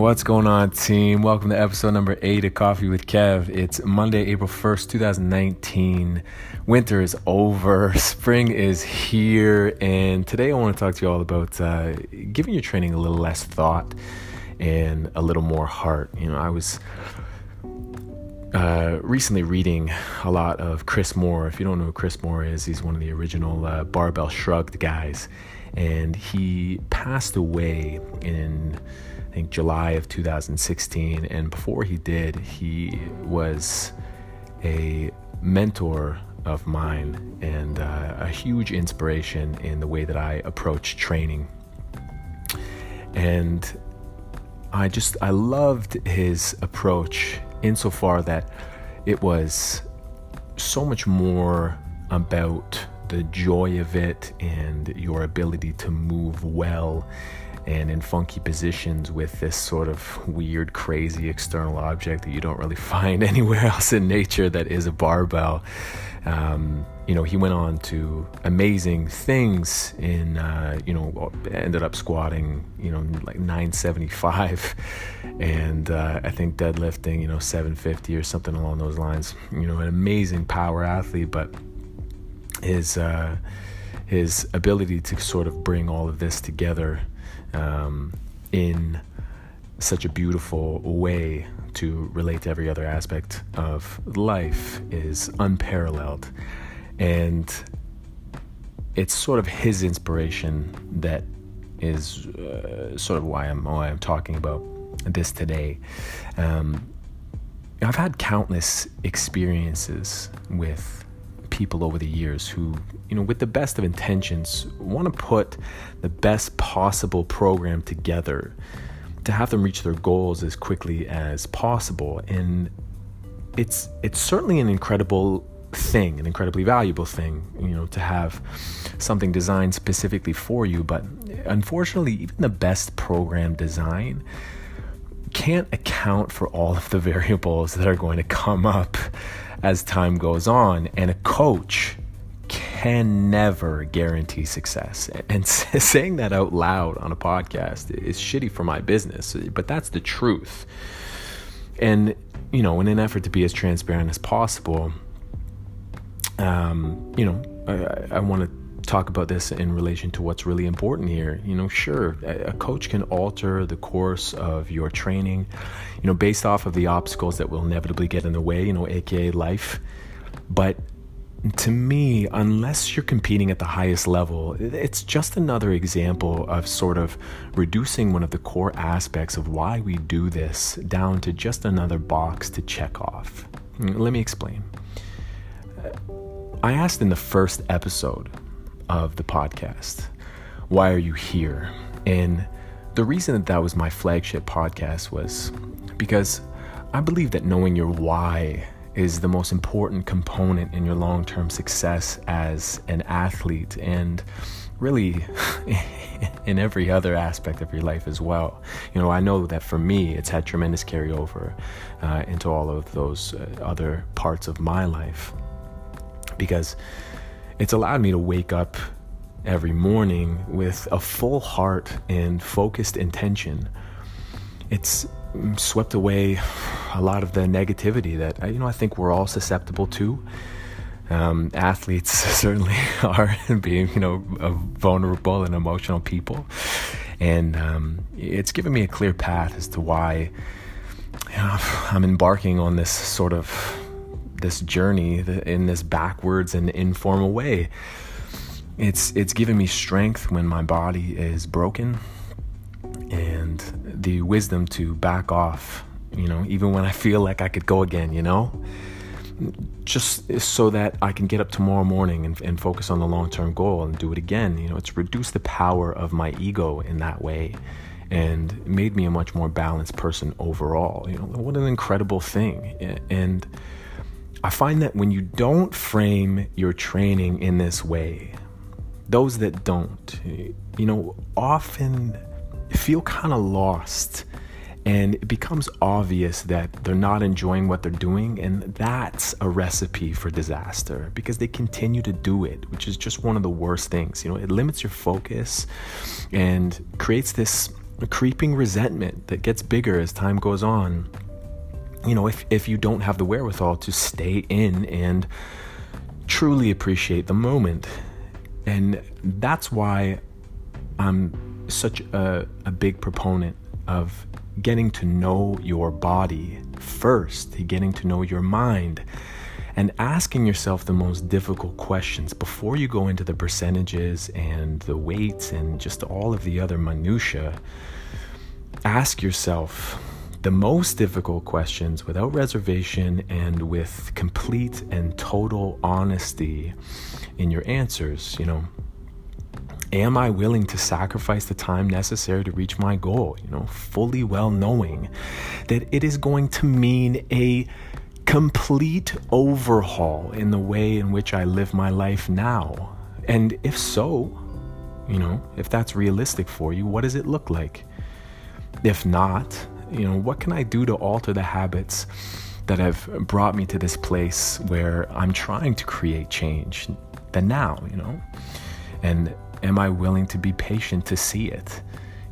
What's going on, team? Welcome to episode number eight of Coffee with Kev. It's Monday, April 1st, 2019. Winter is over, spring is here, and today I want to talk to you all about uh, giving your training a little less thought and a little more heart. You know, I was uh, recently reading a lot of Chris Moore. If you don't know who Chris Moore is, he's one of the original uh, Barbell Shrugged guys, and he passed away in I think July of 2016. And before he did, he was a mentor of mine and uh, a huge inspiration in the way that I approach training. And I just, I loved his approach insofar that it was so much more about the joy of it and your ability to move well and in funky positions with this sort of weird, crazy external object that you don't really find anywhere else in nature that is a barbell. Um, you know, he went on to amazing things in, uh, you know, ended up squatting, you know, like 975 and uh, I think deadlifting, you know, 750 or something along those lines. You know, an amazing power athlete, but his, uh, his ability to sort of bring all of this together um, in such a beautiful way to relate to every other aspect of life is unparalleled. And it's sort of his inspiration that is uh, sort of why I'm why I'm talking about this today. Um, I've had countless experiences with people over the years who, you know, with the best of intentions, want to put the best possible program together to have them reach their goals as quickly as possible. And it's it's certainly an incredible thing, an incredibly valuable thing, you know, to have something designed specifically for you. But unfortunately, even the best program design can't account for all of the variables that are going to come up as time goes on. And a coach can never guarantee success. And saying that out loud on a podcast is shitty for my business, but that's the truth. And, you know, in an effort to be as transparent as possible, um, you know, I, I want to talk about this in relation to what's really important here. You know, sure, a coach can alter the course of your training, you know, based off of the obstacles that will inevitably get in the way, you know, aka life. But to me, unless you're competing at the highest level, it's just another example of sort of reducing one of the core aspects of why we do this down to just another box to check off. Let me explain. I asked in the first episode of the podcast. Why are you here? And the reason that that was my flagship podcast was because I believe that knowing your why is the most important component in your long term success as an athlete and really in every other aspect of your life as well. You know, I know that for me, it's had tremendous carryover uh, into all of those uh, other parts of my life because it's allowed me to wake up every morning with a full heart and focused intention. It's swept away a lot of the negativity that you know I think we're all susceptible to. Um, athletes certainly are being you know vulnerable and emotional people, and um, it's given me a clear path as to why you know, I'm embarking on this sort of this journey in this backwards and informal way. It's it's given me strength when my body is broken and the wisdom to back off, you know, even when I feel like I could go again, you know? Just so that I can get up tomorrow morning and, and focus on the long term goal and do it again. You know, it's reduced the power of my ego in that way and made me a much more balanced person overall. You know, what an incredible thing. And I find that when you don't frame your training in this way, those that don't, you know, often feel kind of lost and it becomes obvious that they're not enjoying what they're doing and that's a recipe for disaster because they continue to do it which is just one of the worst things you know it limits your focus and creates this creeping resentment that gets bigger as time goes on. You know, if, if you don't have the wherewithal to stay in and truly appreciate the moment. And that's why I'm such a, a big proponent of getting to know your body first, getting to know your mind, and asking yourself the most difficult questions before you go into the percentages and the weights and just all of the other minutiae. Ask yourself the most difficult questions without reservation and with complete and total honesty in your answers. You know, Am I willing to sacrifice the time necessary to reach my goal? You know, fully well knowing that it is going to mean a complete overhaul in the way in which I live my life now. And if so, you know, if that's realistic for you, what does it look like? If not, you know, what can I do to alter the habits that have brought me to this place where I'm trying to create change? The now, you know? And am I willing to be patient to see it?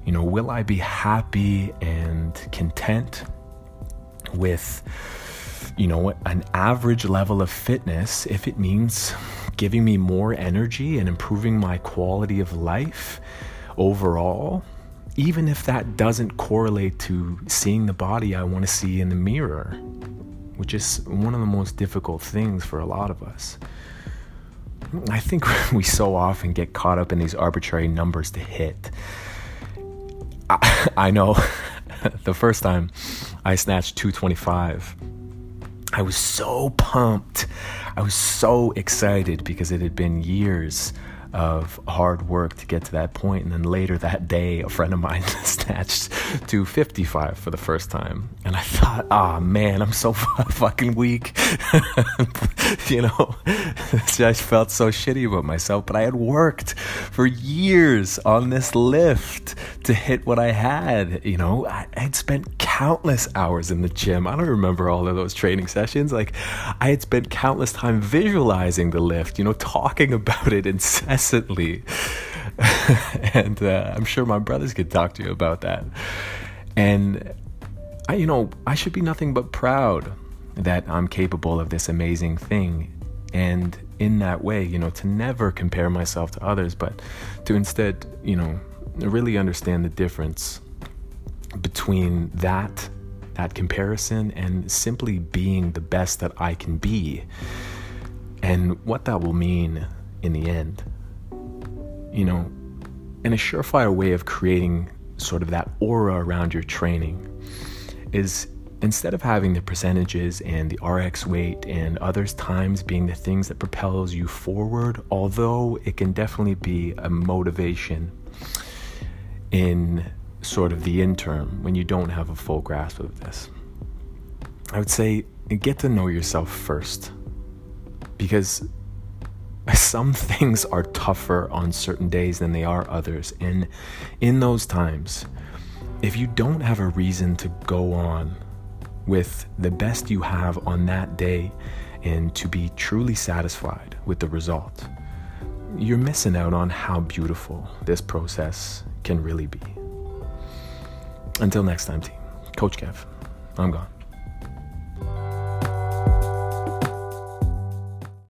You know, will I be happy and content with, you know, an average level of fitness if it means giving me more energy and improving my quality of life overall? Even if that doesn't correlate to seeing the body I want to see in the mirror, which is one of the most difficult things for a lot of us. I think we so often get caught up in these arbitrary numbers to hit. I, I know the first time I snatched 225, I was so pumped. I was so excited because it had been years of hard work to get to that point. And then later that day, a friend of mine snatched 255 for the first time. And I thought, oh man, I'm so fucking weak. you know, I felt so shitty about myself. But I had worked for years on this lift to hit what I had. You know, I had spent countless hours in the gym. I don't remember all of those training sessions. Like, I had spent countless time visualizing the lift, you know, talking about it incessantly and uh, I'm sure my brothers could talk to you about that. And I, you know, I should be nothing but proud that I'm capable of this amazing thing. And in that way, you know, to never compare myself to others, but to instead, you know, really understand the difference between that that comparison and simply being the best that I can be and what that will mean in the end. You know, and a surefire way of creating sort of that aura around your training is instead of having the percentages and the RX weight and others times being the things that propels you forward, although it can definitely be a motivation in sort of the interim when you don't have a full grasp of this. I would say get to know yourself first because some things are tougher on certain days than they are others. And in those times, if you don't have a reason to go on with the best you have on that day and to be truly satisfied with the result, you're missing out on how beautiful this process can really be. Until next time, team. Coach Kev, I'm gone.